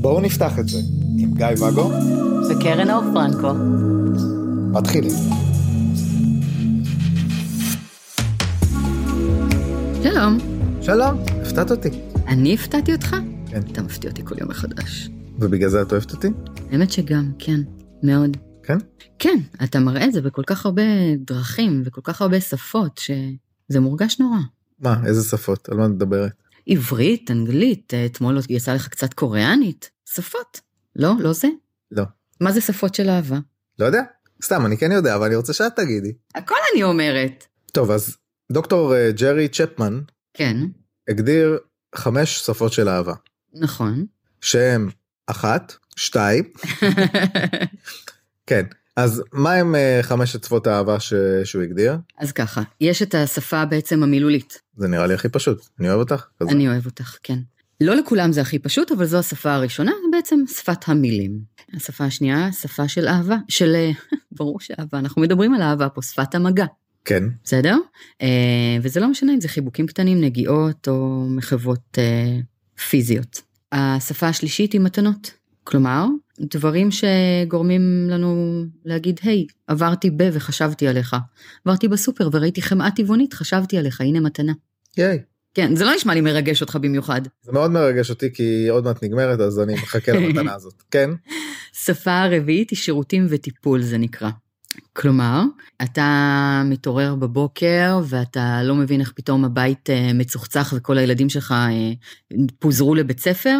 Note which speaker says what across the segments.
Speaker 1: בואו נפתח את זה עם גיא ואגו
Speaker 2: וקרן אור פרנקו.
Speaker 1: מתחילים.
Speaker 2: שלום,
Speaker 1: שלום, הפתעת אותי.
Speaker 2: אני הפתעתי אותך?
Speaker 1: כן.
Speaker 2: אתה מפתיע אותי כל יום מחדש.
Speaker 1: ובגלל זה את אוהבת אותי?
Speaker 2: האמת שגם, כן, מאוד.
Speaker 1: כן?
Speaker 2: כן, אתה מראה את זה בכל כך הרבה דרכים וכל כך הרבה שפות, שזה מורגש נורא.
Speaker 1: מה, איזה שפות? על מה את מדברת?
Speaker 2: עברית, אנגלית, אתמול יצא לך קצת קוריאנית, שפות. לא, לא זה?
Speaker 1: לא.
Speaker 2: מה זה שפות של אהבה?
Speaker 1: לא יודע? סתם, אני כן יודע, אבל אני רוצה שאת תגידי.
Speaker 2: הכל אני אומרת.
Speaker 1: טוב, אז דוקטור אה, ג'רי צ'פמן
Speaker 2: כן,
Speaker 1: הגדיר חמש שפות של אהבה,
Speaker 2: נכון.
Speaker 1: שהם אחת, שתיים, כן. אז מה הם אה, חמשת שפות האהבה ש... שהוא הגדיר?
Speaker 2: אז ככה, יש את השפה בעצם המילולית.
Speaker 1: זה נראה לי הכי פשוט. אני אוהב אותך. כזה.
Speaker 2: אני אוהב אותך, כן. לא לכולם זה הכי פשוט, אבל זו השפה הראשונה, בעצם שפת המילים. השפה השנייה, שפה של אהבה, של... אה, ברור שאהבה, אנחנו מדברים על אהבה פה, שפת המגע,
Speaker 1: כן.
Speaker 2: בסדר? אה, וזה לא משנה אם זה חיבוקים קטנים, נגיעות או מחוות פיזיות. השפה השלישית היא מתנות. כלומר, דברים שגורמים לנו להגיד, היי, עברתי ב וחשבתי עליך. עברתי בסופר וראיתי חמאה טבעונית, חשבתי עליך, הנה מתנה.
Speaker 1: ייי.
Speaker 2: כן, זה לא נשמע לי מרגש אותך במיוחד.
Speaker 1: זה מאוד מרגש אותי כי היא עוד מעט נגמרת אז אני מחכה למתנה הזאת. כן?
Speaker 2: שפה הרביעית היא שירותים וטיפול זה נקרא. כלומר, אתה מתעורר בבוקר ואתה לא מבין איך פתאום הבית אה, מצוחצח וכל הילדים שלך אה, פוזרו לבית ספר,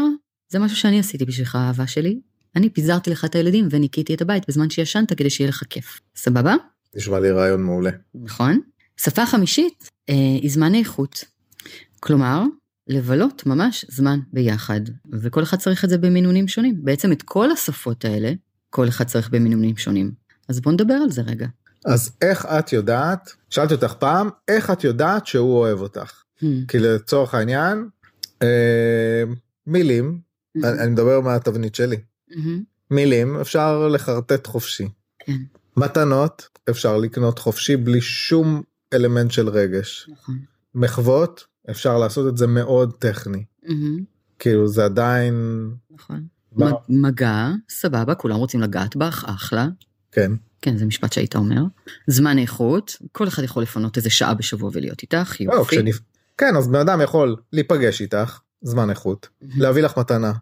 Speaker 2: זה משהו שאני עשיתי בשבילך, אהבה שלי. אני פיזרתי לך את הילדים וניקיתי את הבית בזמן שישנת כדי שיהיה לך כיף. סבבה?
Speaker 1: נשמע לי רעיון מעולה.
Speaker 2: נכון. שפה חמישית אה, היא זמן איכות. כלומר, לבלות ממש זמן ביחד, וכל אחד צריך את זה במינונים שונים. בעצם את כל השפות האלה, כל אחד צריך במינונים שונים. אז בוא נדבר על זה רגע.
Speaker 1: אז איך את יודעת, שאלתי אותך פעם, איך את יודעת שהוא אוהב אותך?
Speaker 2: Hmm.
Speaker 1: כי לצורך העניין, אה, מילים. אני אני מדבר מהתבנית שלי. מילים אפשר לחרטט חופשי.
Speaker 2: כן,
Speaker 1: מתנות אפשר לקנות חופשי בלי שום אלמנט של רגש.
Speaker 2: נכון.
Speaker 1: מחוות אפשר לעשות את זה מאוד טכני.
Speaker 2: מהמם.
Speaker 1: כאילו זה עדיין...
Speaker 2: נכון.
Speaker 1: מה-
Speaker 2: מ- מגע, סבבה, כולם רוצים לגעת בך, אחלה.
Speaker 1: כן.
Speaker 2: כן, זה משפט שהיית אומר. זמן איכות, כל אחד יכול לפנות איזה שעה בשבוע ולהיות איתך,
Speaker 1: לא,
Speaker 2: יופי.
Speaker 1: כשאני... כן, אז בן אדם יכול להיפגש איתך, זמן איכות. להביא לך מתנה,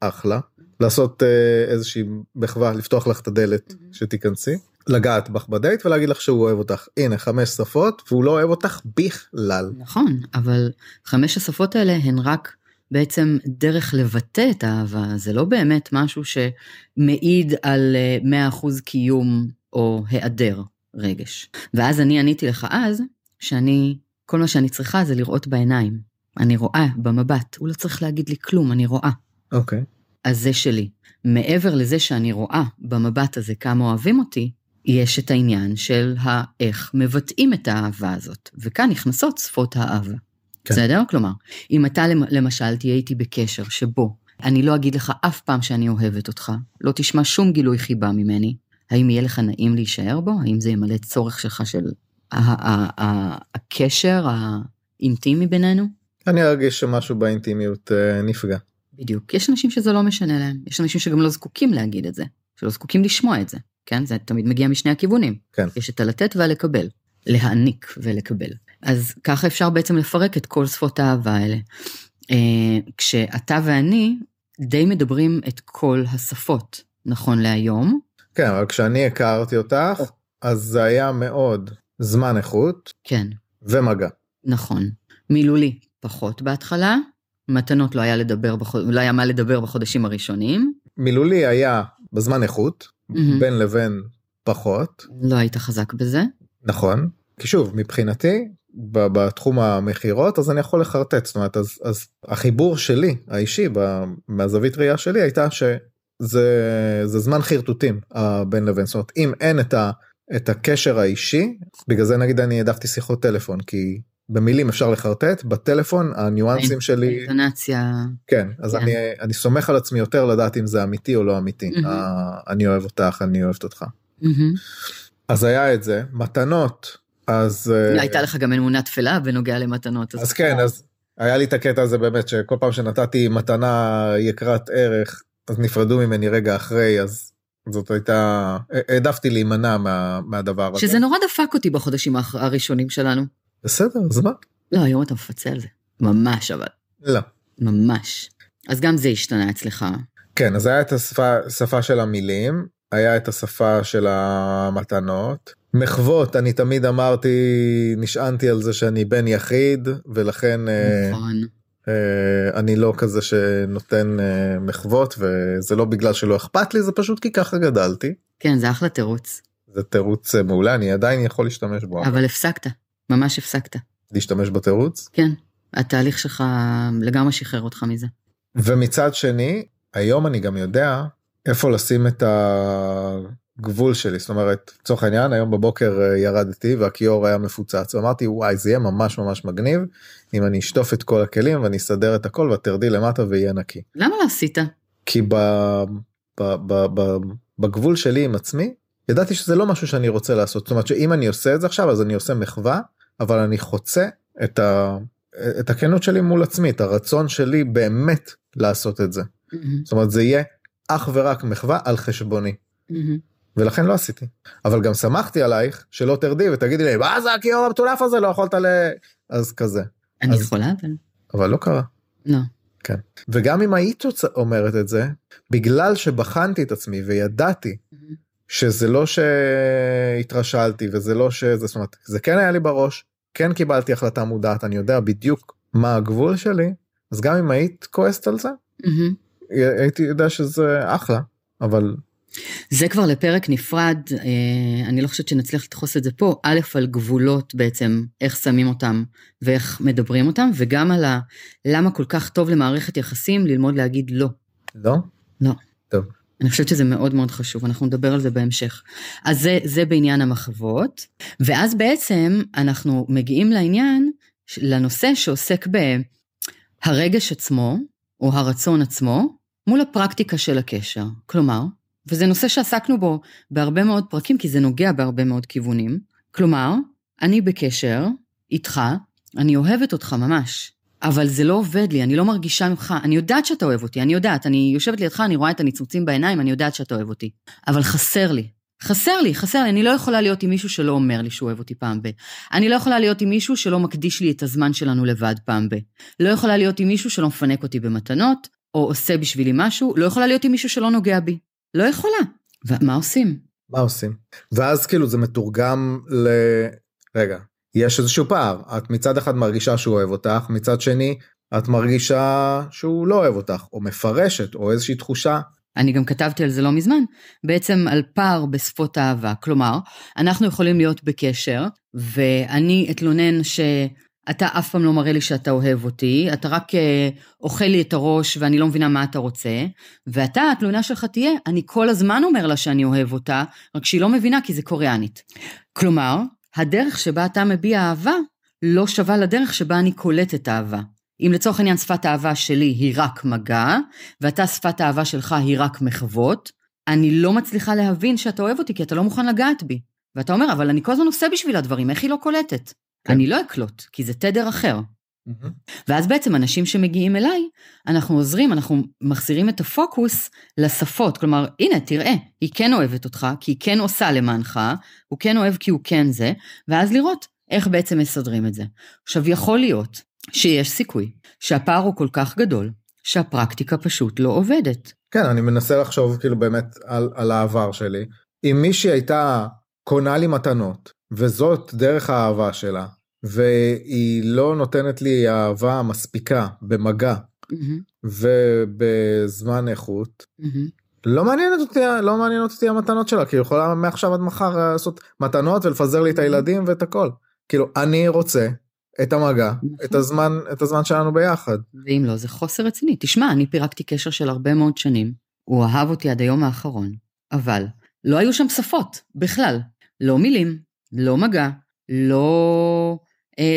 Speaker 1: אחלה, לעשות אה, איזושהי מחווה, לפתוח לך את הדלת. שתיכנסי, לגעת בך בדייט ולהגיד לך שהוא אוהב אותך. הנה, חמש שפות, והוא לא אוהב אותך בכלל.
Speaker 2: נכון, אבל חמש השפות האלה הן רק בעצם דרך לבטא את האהבה, זה לא באמת משהו שמעיד על אה, 100% קיום או היעדר רגש. ואז אני עניתי לך אז, שאני, כל מה שאני צריכה זה לראות בעיניים. אני רואה במבט, הוא לא צריך להגיד לי כלום, אני רואה.
Speaker 1: אוקיי.
Speaker 2: אז זה שלי. מעבר לזה שאני רואה במבט הזה כמה אוהבים אותי, יש את העניין של האיך מבטאים את האהבה הזאת, וכאן נכנסות שפות האהבה.
Speaker 1: כן.
Speaker 2: בסדר? כלומר, אם אתה למ- למשל תהיה איתי בקשר שבו אני לא אגיד לך אף פעם שאני אוהבת אותך, לא תשמע שום גילוי חיבה ממני, האם יהיה לך נעים להישאר בו? האם זה ימלא צורך שלך של הקשר האינטימי בינינו?
Speaker 1: אני ארגיש שמשהו באינטימיות אה, נפגע.
Speaker 2: בדיוק. יש אנשים שזה לא משנה להם, יש אנשים שגם לא זקוקים להגיד את זה, שלא זקוקים לשמוע את זה, כן? זה תמיד מגיע משני הכיוונים.
Speaker 1: כן.
Speaker 2: יש את הלתת והלקבל, להעניק ולקבל. אז ככה אפשר בעצם לפרק את כל שפות האהבה האלה. אה, כשאתה ואני די מדברים את כל השפות, נכון להיום.
Speaker 1: כן, אבל כשאני הכרתי אותך, אז זה היה מאוד זמן איכות
Speaker 2: כן,
Speaker 1: ומגע.
Speaker 2: נכון. מילולי, פחות בהתחלה. מתנות לא היה, לדבר בחוד... לא היה מה לדבר בחודשים הראשונים.
Speaker 1: מילולי היה בזמן איכות,
Speaker 2: מהמם.
Speaker 1: בין לבין פחות,
Speaker 2: לא היית חזק בזה.
Speaker 1: נכון. כי שוב, מבחינתי, בתחום המכירות, אז אני יכול לחרטט, זאת אומרת, אז, אז החיבור שלי, האישי, מהזווית ראייה שלי, הייתה שזה זה זמן חרטוטים, הבין לבין, זאת אומרת, אם אין את, ה, את הקשר האישי, בגלל זה נגיד אני העדפתי שיחות טלפון, כי במילים אפשר לחרטט, בטלפון הניואנסים שלי,
Speaker 2: אינטונציה.
Speaker 1: כן, אז
Speaker 2: כן.
Speaker 1: אני, אני סומך על עצמי יותר לדעת אם זה אמיתי או לא אמיתי,
Speaker 2: מהמם.
Speaker 1: ה- אני אוהב אותך, אני אוהבת אותך. אז היה את זה, מתנות אז... אה,
Speaker 2: הייתה לך גם אמונה תפלה בנוגע למתנות.
Speaker 1: אז כן, אז היה לי את הקטע הזה באמת שכל פעם שנתתי מתנה יקרת ערך, אז נפרדו ממני רגע אחרי, אז זאת הייתה, העדפתי להימנע מה, מהדבר הזה.
Speaker 2: שזה נורא דפק אותי בחודשים הראשונים שלנו.
Speaker 1: בסדר, אז מה?
Speaker 2: לא, היום אתה מפצה על זה. ממש אבל.
Speaker 1: לא.
Speaker 2: ממש. אז גם זה השתנה אצלך.
Speaker 1: כן, אז היה את השפה של המילים, היה את השפה של המתנות. מחוות, אני תמיד אמרתי, נשענתי על זה שאני בן יחיד, ולכן...
Speaker 2: אה, נכון.
Speaker 1: אה, אני לא כזה שנותן אה, מחוות, וזה לא בגלל שלא אכפת לי, זה פשוט כי ככה גדלתי.
Speaker 2: כן, זה אחלה תירוץ.
Speaker 1: זה תירוץ מעולה, אני עדיין יכול להשתמש בו.
Speaker 2: אבל הפסקת, ממש הפסקת.
Speaker 1: להשתמש בתירוץ?
Speaker 2: כן, התהליך שלך לגמרי שחרר אותך מזה.
Speaker 1: ומצד שני, היום אני גם יודע איפה לשים את הגבול שלי, זאת אומרת, לצורך העניין, היום בבוקר אה, ירדתי והכיור היה מפוצץ, ואמרתי וואי זה יהיה ממש ממש מגניב אם אני אשטוף את כל הכלים ואני אסדר את הכל ואת תרדי למטה ויהיה נקי.
Speaker 2: למה לא עשית?
Speaker 1: כי ב, ב, ב, ב, בגבול שלי עם עצמי, ידעתי שזה לא משהו שאני רוצה לעשות, זאת אומרת שאם אני עושה את זה עכשיו אז אני עושה מחווה, אבל אני חוצה את, ה, את הכנות שלי מול עצמי, את הרצון שלי באמת לעשות את זה. Mm-hmm. זאת אומרת זה יהיה אך ורק מחווה על חשבוני. Mm-hmm. ולכן לא עשיתי. אבל גם שמחתי עלייך שלא תרדי ותגידי לי מה זה הכיור המטונף הזה לא יכולת ל... אז כזה.
Speaker 2: אני
Speaker 1: אז...
Speaker 2: יכולה אבל.
Speaker 1: אבל לא קרה.
Speaker 2: לא.
Speaker 1: כן. וגם אם היית אומרת את זה, בגלל שבחנתי את עצמי וידעתי mm-hmm. שזה לא שהתרשלתי וזה לא שזה, זאת אומרת, זה כן היה לי בראש, כן קיבלתי החלטה מודעת, אני יודע בדיוק מה הגבול שלי, אז גם אם היית כועסת על זה, mm-hmm. הייתי יודע שזה אחלה, אבל...
Speaker 2: זה כבר לפרק נפרד, אה, אני לא חושבת שנצליח לדחוס את זה פה, א', על גבולות בעצם, איך שמים אותם ואיך מדברים אותם, וגם על ה... למה כל כך טוב למערכת יחסים ללמוד להגיד לא.
Speaker 1: לא?
Speaker 2: לא.
Speaker 1: טוב.
Speaker 2: אני חושבת שזה מאוד מאוד חשוב, אנחנו נדבר על זה בהמשך. אז זה, זה בעניין המחוות, ואז בעצם אנחנו מגיעים לעניין, לנושא שעוסק בהרגש עצמו, או הרצון עצמו, מול הפרקטיקה של הקשר. כלומר, וזה נושא שעסקנו בו בהרבה מאוד פרקים, כי זה נוגע בהרבה מאוד כיוונים. כלומר, אני בקשר איתך, אני אוהבת אותך ממש, אבל זה לא עובד לי, אני לא מרגישה ממך, אני יודעת שאתה אוהב אותי, אני יודעת, אני יושבת לידך, אני רואה את הניצוצים בעיניים, אני יודעת שאתה אוהב אותי. אבל חסר לי. חסר לי, חסר לי, אני לא יכולה להיות עם מישהו שלא אומר לי שהוא אוהב אותי פעם ב. אני לא יכולה להיות עם מישהו שלא מקדיש לי את הזמן שלנו לבד פעם ב. לא יכולה להיות עם מישהו שלא מפנק אותי במתנות, או עושה בשבילי משהו, לא יכולה להיות עם מישהו שלא נוגע בי. לא יכולה. ומה עושים?
Speaker 1: מה עושים? ואז כאילו זה מתורגם ל... רגע, יש איזשהו פער. את מצד אחד מרגישה שהוא אוהב אותך, מצד שני את מרגישה שהוא לא אוהב אותך, או מפרשת, או איזושהי תחושה.
Speaker 2: אני גם כתבתי על זה לא מזמן, בעצם על פער בשפות אהבה. כלומר, אנחנו יכולים להיות בקשר, ואני אתלונן ש... אתה אף פעם לא מראה לי שאתה אוהב אותי, אתה רק אה, אוכל לי את הראש ואני לא מבינה מה אתה רוצה, ואתה, התלונה שלך תהיה, אני כל הזמן אומר לה שאני אוהב אותה, רק שהיא לא מבינה כי זה קוריאנית. כלומר, הדרך שבה אתה מביע אהבה לא שווה לדרך שבה אני קולטת אהבה. אם לצורך העניין שפת האהבה שלי היא רק מגע, ואתה שפת האהבה שלך היא רק מחוות, אני לא מצליחה להבין שאתה אוהב אותי כי אתה לא מוכן לגעת בי. ואתה אומר, אבל אני כל הזמן עושה בשביל הדברים, איך היא לא קולטת? כן. אני לא אקלוט, כי זה תדר אחר. Mm-hmm. ואז בעצם אנשים שמגיעים אליי, אנחנו עוזרים, אנחנו מחזירים את הפוקוס לשפות. כלומר, הנה, תראה, היא כן אוהבת אותך, כי היא כן עושה למענך, הוא כן אוהב כי הוא כן זה, ואז לראות איך בעצם מסדרים את זה. עכשיו, יכול להיות שיש סיכוי שהפער הוא כל כך גדול, שהפרקטיקה פשוט לא עובדת.
Speaker 1: כן, אני מנסה לחשוב כאילו באמת על, על העבר שלי. אם מישהי הייתה קונה לי מתנות, וזאת דרך האהבה שלה, והיא לא נותנת לי אהבה מספיקה במגע mm-hmm. ובזמן איכות. Mm-hmm. לא מעניינת אותי לא מעניינות אותי המתנות שלה כי היא יכולה מעכשיו עד מחר לעשות מתנות ולפזר לי את הילדים ואת הכל כאילו אני רוצה את המגע. את הזמן את הזמן שלנו ביחד.
Speaker 2: ואם לא זה חוסר רציני תשמע אני פירקתי קשר של הרבה מאוד שנים הוא אהב אותי עד היום האחרון אבל לא היו שם שפות בכלל לא מילים לא מגע לא אה,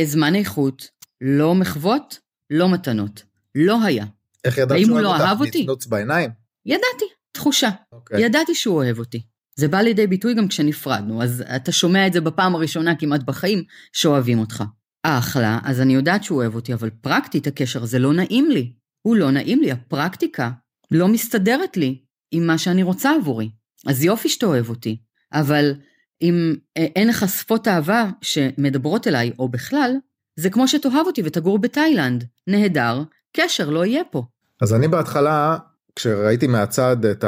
Speaker 2: זמן איכות, לא מחוות, לא מתנות. לא היה.
Speaker 1: איך ידעת שהוא לא אוהב אותי? נצנוץ בעיניים?
Speaker 2: ידעתי, תחושה. Okay. אוקיי. ידעתי שהוא אוהב אותי. זה בא לידי ביטוי גם כשנפרדנו, אז אתה שומע את זה בפעם הראשונה כמעט בחיים, שאוהבים אותך. אחלה, אז אני יודעת שהוא אוהב אותי, אבל פרקטית הקשר הזה לא נעים לי. הוא לא נעים לי, הפרקטיקה לא מסתדרת לי עם מה שאני רוצה עבורי. אז יופי שאתה אוהב אותי, אבל אם אה, אין לך שפות אהבה שמדברות אליי, או בכלל, זה כמו שתאהב אותי ותגור בתאילנד. נהדר, קשר לא יהיה פה.
Speaker 1: אז אני בהתחלה, כשראיתי מהצד את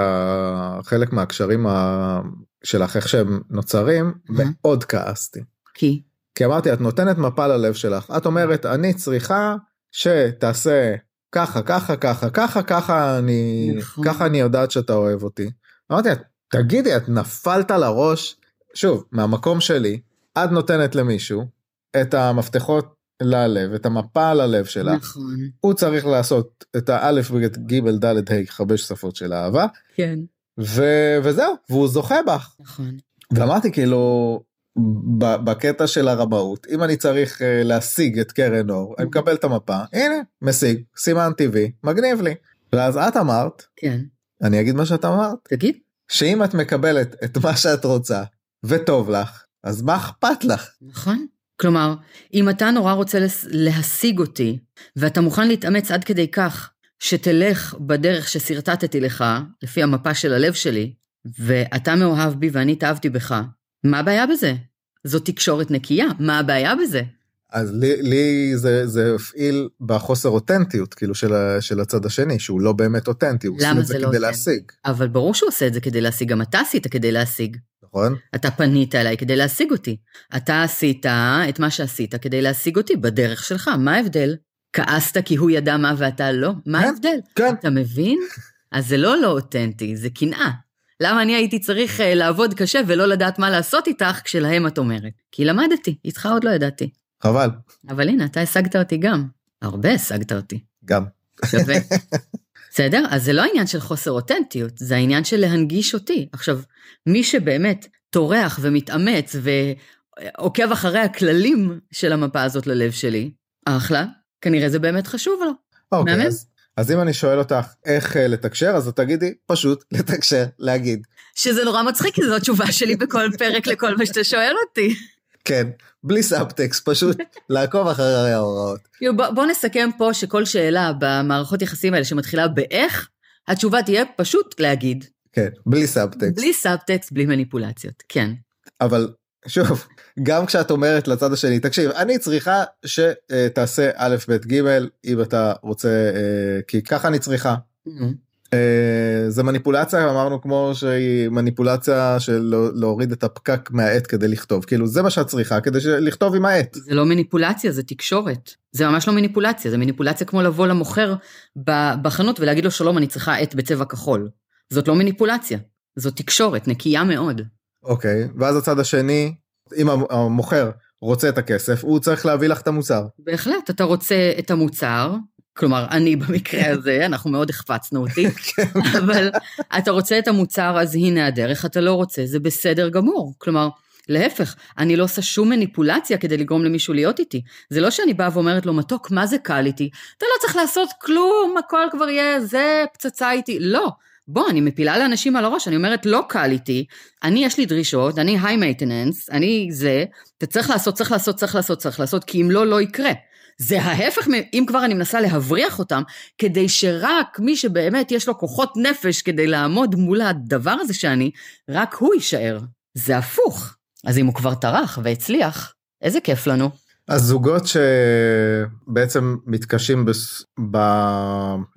Speaker 1: חלק מהקשרים שלך, איך שהם נוצרים, מאוד כעסתי.
Speaker 2: כי?
Speaker 1: כי אמרתי, את נותנת מפה ללב שלך, את אומרת, אני צריכה שתעשה ככה, ככה, ככה, ככה, ככה אני, נכון. ככה אני יודעת שאתה אוהב אותי. אמרתי, תגידי, את נפלת לראש? שוב, מהמקום שלי, את נותנת למישהו את המפתחות ללב, את המפה ללב שלך.
Speaker 2: נכון.
Speaker 1: הוא צריך לעשות את האלף, בגט, גיבל, דלת, ה', חמש שפות של אהבה.
Speaker 2: כן.
Speaker 1: ו- וזהו, והוא זוכה בך.
Speaker 2: נכון.
Speaker 1: ואמרתי כאילו, בקטע של הרמאות אם אני צריך uh, להשיג את קרן אור אני מקבל את המפה הנה משיג סימן טבעי מגניב לי ואז את אמרת
Speaker 2: כן
Speaker 1: אני אגיד מה שאת אמרת
Speaker 2: תגיד
Speaker 1: שאם את מקבלת את מה שאת רוצה וטוב לך אז מה אכפת לך
Speaker 2: נכון כלומר אם אתה נורא רוצה להשיג אותי ואתה מוכן להתאמץ עד כדי כך שתלך בדרך ששרטטתי לך לפי המפה של הלב שלי ואתה מאוהב בי ואני התאהבתי בך מה הבעיה בזה? זו תקשורת נקייה, מה הבעיה בזה?
Speaker 1: אז לי, לי זה, זה הפעיל בחוסר אותנטיות כאילו של, של הצד השני שהוא לא באמת אותנטי הוא עושה את זה, זה לא כדי להשיג.
Speaker 2: אבל ברור שהוא עושה את זה כדי להשיג גם אתה עשית כדי להשיג.
Speaker 1: נכון.
Speaker 2: אתה פנית אליי כדי להשיג אותי. אתה עשית את מה שעשית כדי להשיג אותי בדרך שלך מה ההבדל? כעסת כי הוא ידע מה ואתה לא? מה כן, ההבדל?
Speaker 1: כן.
Speaker 2: אתה מבין? אז זה לא לא אותנטי זה קנאה. למה אני הייתי צריך uh, לעבוד קשה ולא לדעת מה לעשות איתך כשלהם את אומרת? כי למדתי, איתך עוד לא ידעתי.
Speaker 1: חבל.
Speaker 2: אבל הנה, אתה השגת אותי גם. הרבה השגת אותי.
Speaker 1: גם.
Speaker 2: שווה. בסדר? אז זה לא עניין של חוסר אותנטיות, זה העניין של להנגיש אותי. עכשיו, מי שבאמת טורח ומתאמץ ועוקב אחרי הכללים של המפה הזאת ללב שלי, אחלה, כנראה זה באמת חשוב לו.
Speaker 1: אוקיי, אז, אז אם אני שואל אותך איך אה, לתקשר, אז תגידי פשוט לתקשר, להגיד.
Speaker 2: שזה נורא מצחיק, כי זו התשובה שלי בכל פרק לכל מה שאתה שואל אותי.
Speaker 1: כן, בלי סאבטקסט, פשוט לעקוב אחרי ההוראות.
Speaker 2: בוא, בוא נסכם פה שכל שאלה במערכות יחסים האלה שמתחילה באיך, התשובה תהיה פשוט להגיד.
Speaker 1: כן, בלי סאבטקסט.
Speaker 2: בלי סאבטקסט, בלי מניפולציות, כן.
Speaker 1: אבל שוב, גם כשאת אומרת לצד השני, תקשיב, אני צריכה שתעשה א', ב', ג', אם אתה רוצה, אה, כי ככה אני צריכה. אה, זה מניפולציה אמרנו כמו שהיא מניפולציה של להוריד את הפקק מהעט כדי לכתוב כאילו זה מה שאת צריכה כדי לכתוב עם העט.
Speaker 2: זה לא מניפולציה זה תקשורת זה ממש לא מניפולציה זה מניפולציה כמו לבוא למוכר בחנות ולהגיד לו שלום אני צריכה עט בצבע כחול זאת לא מניפולציה זאת תקשורת נקייה מאוד.
Speaker 1: אוקיי, ואז הצד השני, אם המוכר רוצה את הכסף, הוא צריך להביא לך את המוצר.
Speaker 2: בהחלט, אתה רוצה את המוצר, כלומר, אני במקרה הזה, אנחנו מאוד החפצנו אותי, כן. אבל אתה רוצה את המוצר, אז הנה הדרך, אתה לא רוצה, זה בסדר גמור. כלומר, להפך, אני לא עושה שום מניפולציה כדי לגרום למישהו להיות איתי. זה לא שאני באה ואומרת לו, מתוק, מה זה קל איתי? אתה לא צריך לעשות כלום, הכל כבר יהיה, זה פצצה איתי. לא. בוא, אני מפילה לאנשים על הראש, אני אומרת, לא קל איתי, אני, יש לי דרישות, אני היי מייטננס, אני זה, אתה צריך לעשות, צריך לעשות, צריך לעשות, צריך לעשות, כי אם לא, לא יקרה. זה ההפך, אם כבר אני מנסה להבריח אותם, כדי שרק מי שבאמת יש לו כוחות נפש כדי לעמוד מול הדבר הזה שאני, רק הוא יישאר. זה הפוך. אז אם הוא כבר טרח והצליח, איזה כיף לנו.
Speaker 1: הזוגות שבעצם מתקשים בס... ב...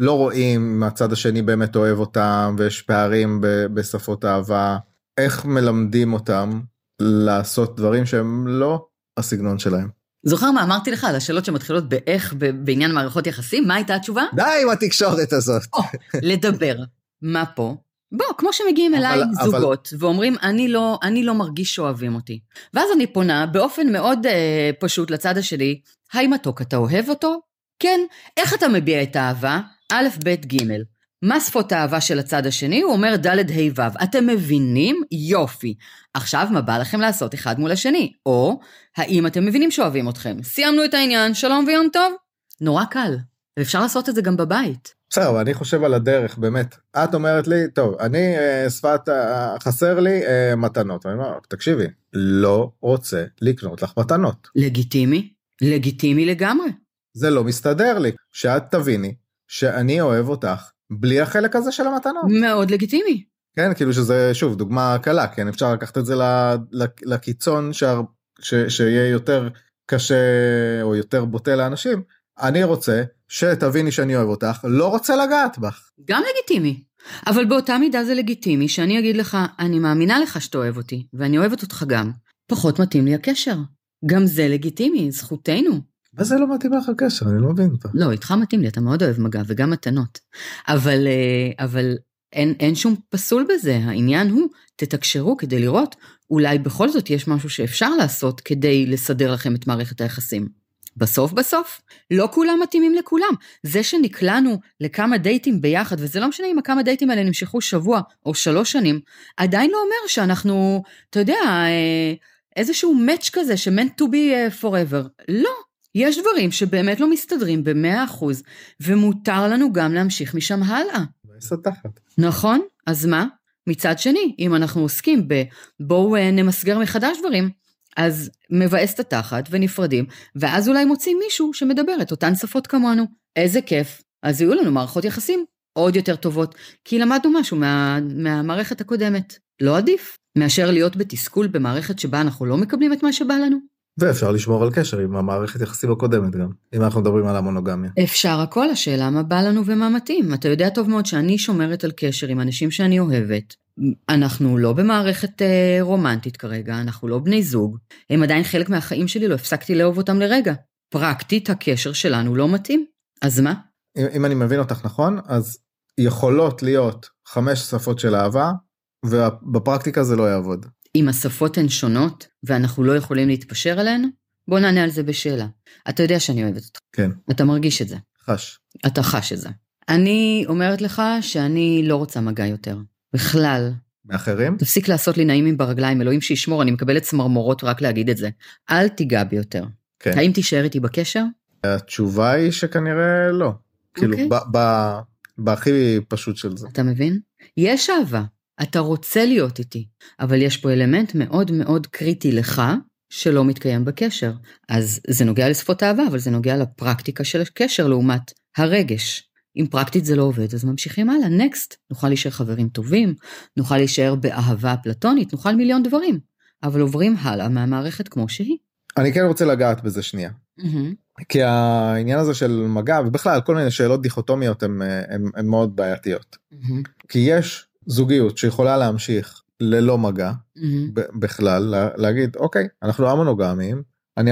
Speaker 1: לא רואים מהצד השני באמת אוהב אותם ויש פערים ב... בשפות אהבה איך מלמדים אותם לעשות דברים שהם לא הסגנון שלהם.
Speaker 2: זוכר מה אמרתי לך על השאלות שמתחילות באיך בעניין מערכות יחסים? מה הייתה התשובה?
Speaker 1: די עם התקשורת הזאת.
Speaker 2: או, לדבר. מה פה? בוא, כמו שמגיעים אליי אבל, זוגות אבל... ואומרים, אני לא, אני לא מרגיש שאוהבים אותי. ואז אני פונה באופן מאוד אה, פשוט לצד השני, היי מתוק, אתה אוהב אותו? כן. איך אתה מביע את האהבה? א', ב', ג'. מה שפות האהבה של הצד השני? הוא אומר ד', ה', ו'. אתם מבינים? יופי. עכשיו מה בא לכם לעשות אחד מול השני? או, האם אתם מבינים שאוהבים אתכם? סיימנו את העניין, שלום ויום טוב. נורא קל. ואפשר לעשות את זה גם בבית.
Speaker 1: בסדר, אבל אני חושב על הדרך, באמת. את אומרת לי, טוב, אני אה, שפת, אה, חסר לי אה, מתנות. אני אומר, תקשיבי, לא רוצה לקנות לך מתנות.
Speaker 2: לגיטימי, לגיטימי לגמרי.
Speaker 1: זה לא מסתדר לי. שאת תביני שאני אוהב אותך בלי החלק הזה של המתנות.
Speaker 2: מאוד לגיטימי.
Speaker 1: כן, כאילו שזה, שוב, דוגמה קלה, כן, אפשר לקחת את זה לקיצון שה, ש, שיהיה יותר קשה או יותר בוטה לאנשים. אני רוצה שתביני שאני אוהב אותך, לא רוצה לגעת בך.
Speaker 2: גם לגיטימי. אבל באותה מידה זה לגיטימי שאני אגיד לך, אני מאמינה לך שאתה אוהב אותי, ואני אוהבת אותך גם. פחות מתאים לי הקשר. גם זה לגיטימי, זכותנו.
Speaker 1: מה זה לא מתאים לך הקשר? אני לא מבין אותה.
Speaker 2: לא, איתך מתאים לי, אתה מאוד אוהב מגע וגם מתנות. אבל, אה, אבל אין, אין שום פסול בזה, העניין הוא, תתקשרו כדי לראות, אולי בכל זאת יש משהו שאפשר לעשות כדי לסדר לכם את מערכת היחסים. בסוף בסוף, לא כולם מתאימים לכולם. זה שנקלענו לכמה דייטים ביחד, וזה לא משנה אם הכמה דייטים האלה נמשכו שבוע או שלוש שנים, עדיין לא אומר שאנחנו, אתה יודע, אה, איזשהו מאץ' כזה ש-meant to be אה, forever. לא. יש דברים שבאמת לא מסתדרים ב-100%, ומותר לנו גם להמשיך משם הלאה. נכון, אז מה? מצד שני, אם אנחנו עוסקים ב- בואו אה, נמסגר מחדש דברים, אז מבאס את התחת ונפרדים, ואז אולי מוצאים מישהו שמדבר את אותן שפות כמונו. איזה כיף. אז יהיו לנו מערכות יחסים עוד יותר טובות, כי למדנו משהו מה, מהמערכת הקודמת. לא עדיף מאשר להיות בתסכול במערכת שבה אנחנו לא מקבלים את מה שבא לנו.
Speaker 1: ואפשר לשמור על קשר עם המערכת יחסים הקודמת גם, אם אנחנו מדברים על המונוגמיה.
Speaker 2: אפשר הכל, השאלה מה בא לנו ומה מתאים. אתה יודע טוב מאוד שאני שומרת על קשר עם אנשים שאני אוהבת, אנחנו לא במערכת אה, רומנטית כרגע, אנחנו לא בני זוג, הם עדיין חלק מהחיים שלי, לא הפסקתי לאהוב אותם לרגע. פרקטית הקשר שלנו לא מתאים, אז מה?
Speaker 1: אם, אם אני מבין אותך נכון, אז יכולות להיות חמש שפות של אהבה, ובפרקטיקה זה לא יעבוד.
Speaker 2: אם השפות הן שונות, ואנחנו לא יכולים להתפשר עליהן, בוא נענה על זה בשאלה. אתה יודע שאני אוהבת אותך.
Speaker 1: כן.
Speaker 2: אתה מרגיש את זה.
Speaker 1: חש.
Speaker 2: אתה חש את זה. אני אומרת לך שאני לא רוצה מגע יותר. בכלל.
Speaker 1: מאחרים?
Speaker 2: תפסיק לעשות לי נעימים ברגליים, אלוהים שישמור, אני מקבלת צמרמורות רק להגיד את זה. אל תיגע בי יותר. כן. האם תישאר איתי בקשר?
Speaker 1: התשובה היא שכנראה לא. כאילו, אוקיי. בהכי פשוט של זה.
Speaker 2: אתה מבין? יש אהבה, אתה רוצה להיות איתי, אבל יש פה אלמנט מאוד מאוד קריטי לך, שלא מתקיים בקשר. אז זה נוגע לשפות אהבה, אבל זה נוגע לפרקטיקה של הקשר לעומת הרגש. אם פרקטית זה לא עובד, אז ממשיכים הלאה, נקסט. נוכל להישאר חברים טובים, נוכל להישאר באהבה פלטונית, נוכל מיליון דברים, אבל עוברים הלאה מהמערכת כמו שהיא.
Speaker 1: אני כן רוצה לגעת בזה שנייה. Mm-hmm. כי העניין הזה של מגע ובכלל כל מיני שאלות דיכוטומיות הן מאוד בעייתיות. Mm-hmm. כי יש זוגיות שיכולה להמשיך ללא מגע mm-hmm. בכלל להגיד אוקיי אנחנו מונוגמיים אני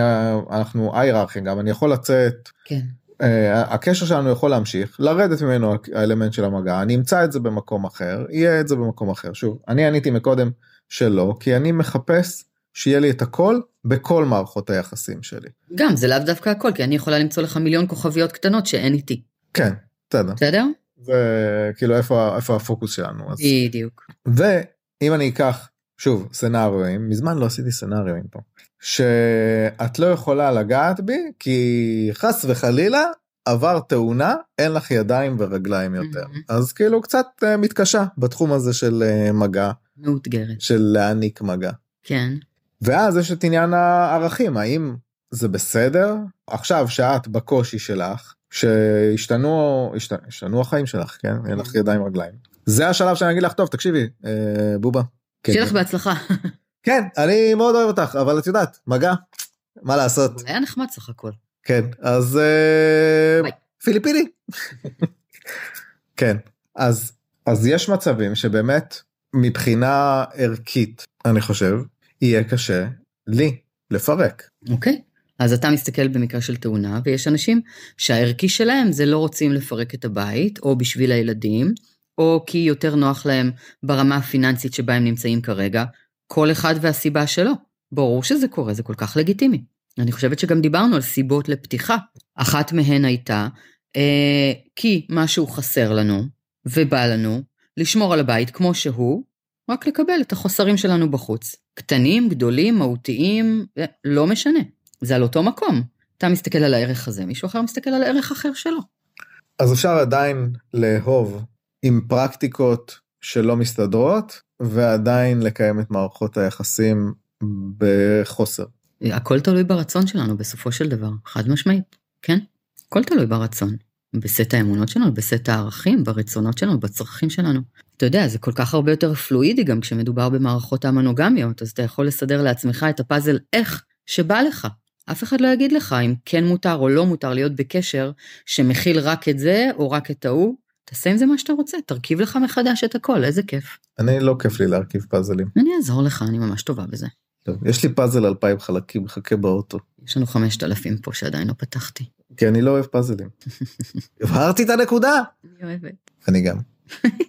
Speaker 1: אנחנו אייררכים גם אני יכול לצאת
Speaker 2: כן.
Speaker 1: Uh, הקשר שלנו יכול להמשיך לרדת ממנו האלמנט של המגע אני אמצא את זה במקום אחר יהיה את זה במקום אחר שוב אני עניתי מקודם שלא כי אני מחפש שיהיה לי את הכל בכל מערכות היחסים שלי.
Speaker 2: גם זה לאו דווקא הכל כי אני יכולה למצוא לך מיליון כוכביות קטנות שאין איתי.
Speaker 1: כן בסדר.
Speaker 2: בסדר?
Speaker 1: וכאילו איפה איפה הפוקוס שלנו.
Speaker 2: אז... בדיוק.
Speaker 1: ואם אני אקח שוב סצנריואים מזמן לא עשיתי סצנריואים פה שאת לא יכולה לגעת בי כי חס וחלילה עבר תאונה אין לך ידיים ורגליים יותר. mm-hmm. אז כאילו קצת uh, מתקשה בתחום הזה של uh, מגע.
Speaker 2: מאותגרת.
Speaker 1: של להעניק מגע.
Speaker 2: כן.
Speaker 1: ואז יש את עניין הערכים האם זה בסדר? עכשיו שאת בקושי שלך שהשתנו השתנו החיים שלך כן? אין לך ידיים רגליים. זה השלב שאני אגיד לך טוב תקשיבי אה, בובה.
Speaker 2: שיהיה לך בהצלחה.
Speaker 1: כן אני מאוד אוהב אותך אבל את יודעת מגע מה לעשות.
Speaker 2: היה נחמד סך הכל.
Speaker 1: כן אז אה, פיליפיני. כן אז אז יש מצבים שבאמת מבחינה ערכית אני חושב יהיה קשה לי לפרק.
Speaker 2: אוקיי. אז אתה מסתכל במקרה של תאונה, ויש אנשים שהערכי שלהם זה לא רוצים לפרק את הבית, או בשביל הילדים, או כי יותר נוח להם ברמה הפיננסית שבה הם נמצאים כרגע, כל אחד והסיבה שלו. ברור שזה קורה, זה כל כך לגיטימי. אני חושבת שגם דיברנו על סיבות לפתיחה. אחת מהן הייתה, אה, כי משהו חסר לנו, ובא לנו, לשמור על הבית כמו שהוא, רק לקבל את החוסרים שלנו בחוץ. קטנים, גדולים, מהותיים, לא משנה. זה על אותו מקום. אתה מסתכל על הערך הזה, מישהו אחר מסתכל על ערך אחר שלו.
Speaker 1: אז אפשר עדיין לאהוב עם פרקטיקות שלא מסתדרות ועדיין לקיים את מערכות היחסים בחוסר.
Speaker 2: הכל תלוי ברצון שלנו בסופו של דבר, חד משמעית, כן? הכל תלוי ברצון. בסט האמונות שלנו, בסט הערכים, ברצונות שלנו, בצרכים שלנו. אתה יודע, זה כל כך הרבה יותר פלואידי גם כשמדובר במערכות המונוגמיות, אז אתה יכול לסדר לעצמך את הפאזל איך שבא לך. אף אחד לא יגיד לך אם כן מותר או לא מותר להיות בקשר שמכיל רק את זה או רק את ההוא. תעשה עם זה מה שאתה רוצה, תרכיב לך מחדש את הכל, איזה כיף.
Speaker 1: אני לא כיף לי להרכיב פאזלים.
Speaker 2: אני אעזור לך, אני ממש טובה בזה.
Speaker 1: טוב, יש לי פאזל אלפיים חלקים מחכה באוטו.
Speaker 2: יש לנו חמשת אלפים פה שעדיין לא פתחתי.
Speaker 1: כי אני לא אוהב פאזלים. הבהרתי את הנקודה.
Speaker 2: אני אוהבת.
Speaker 1: אני גם.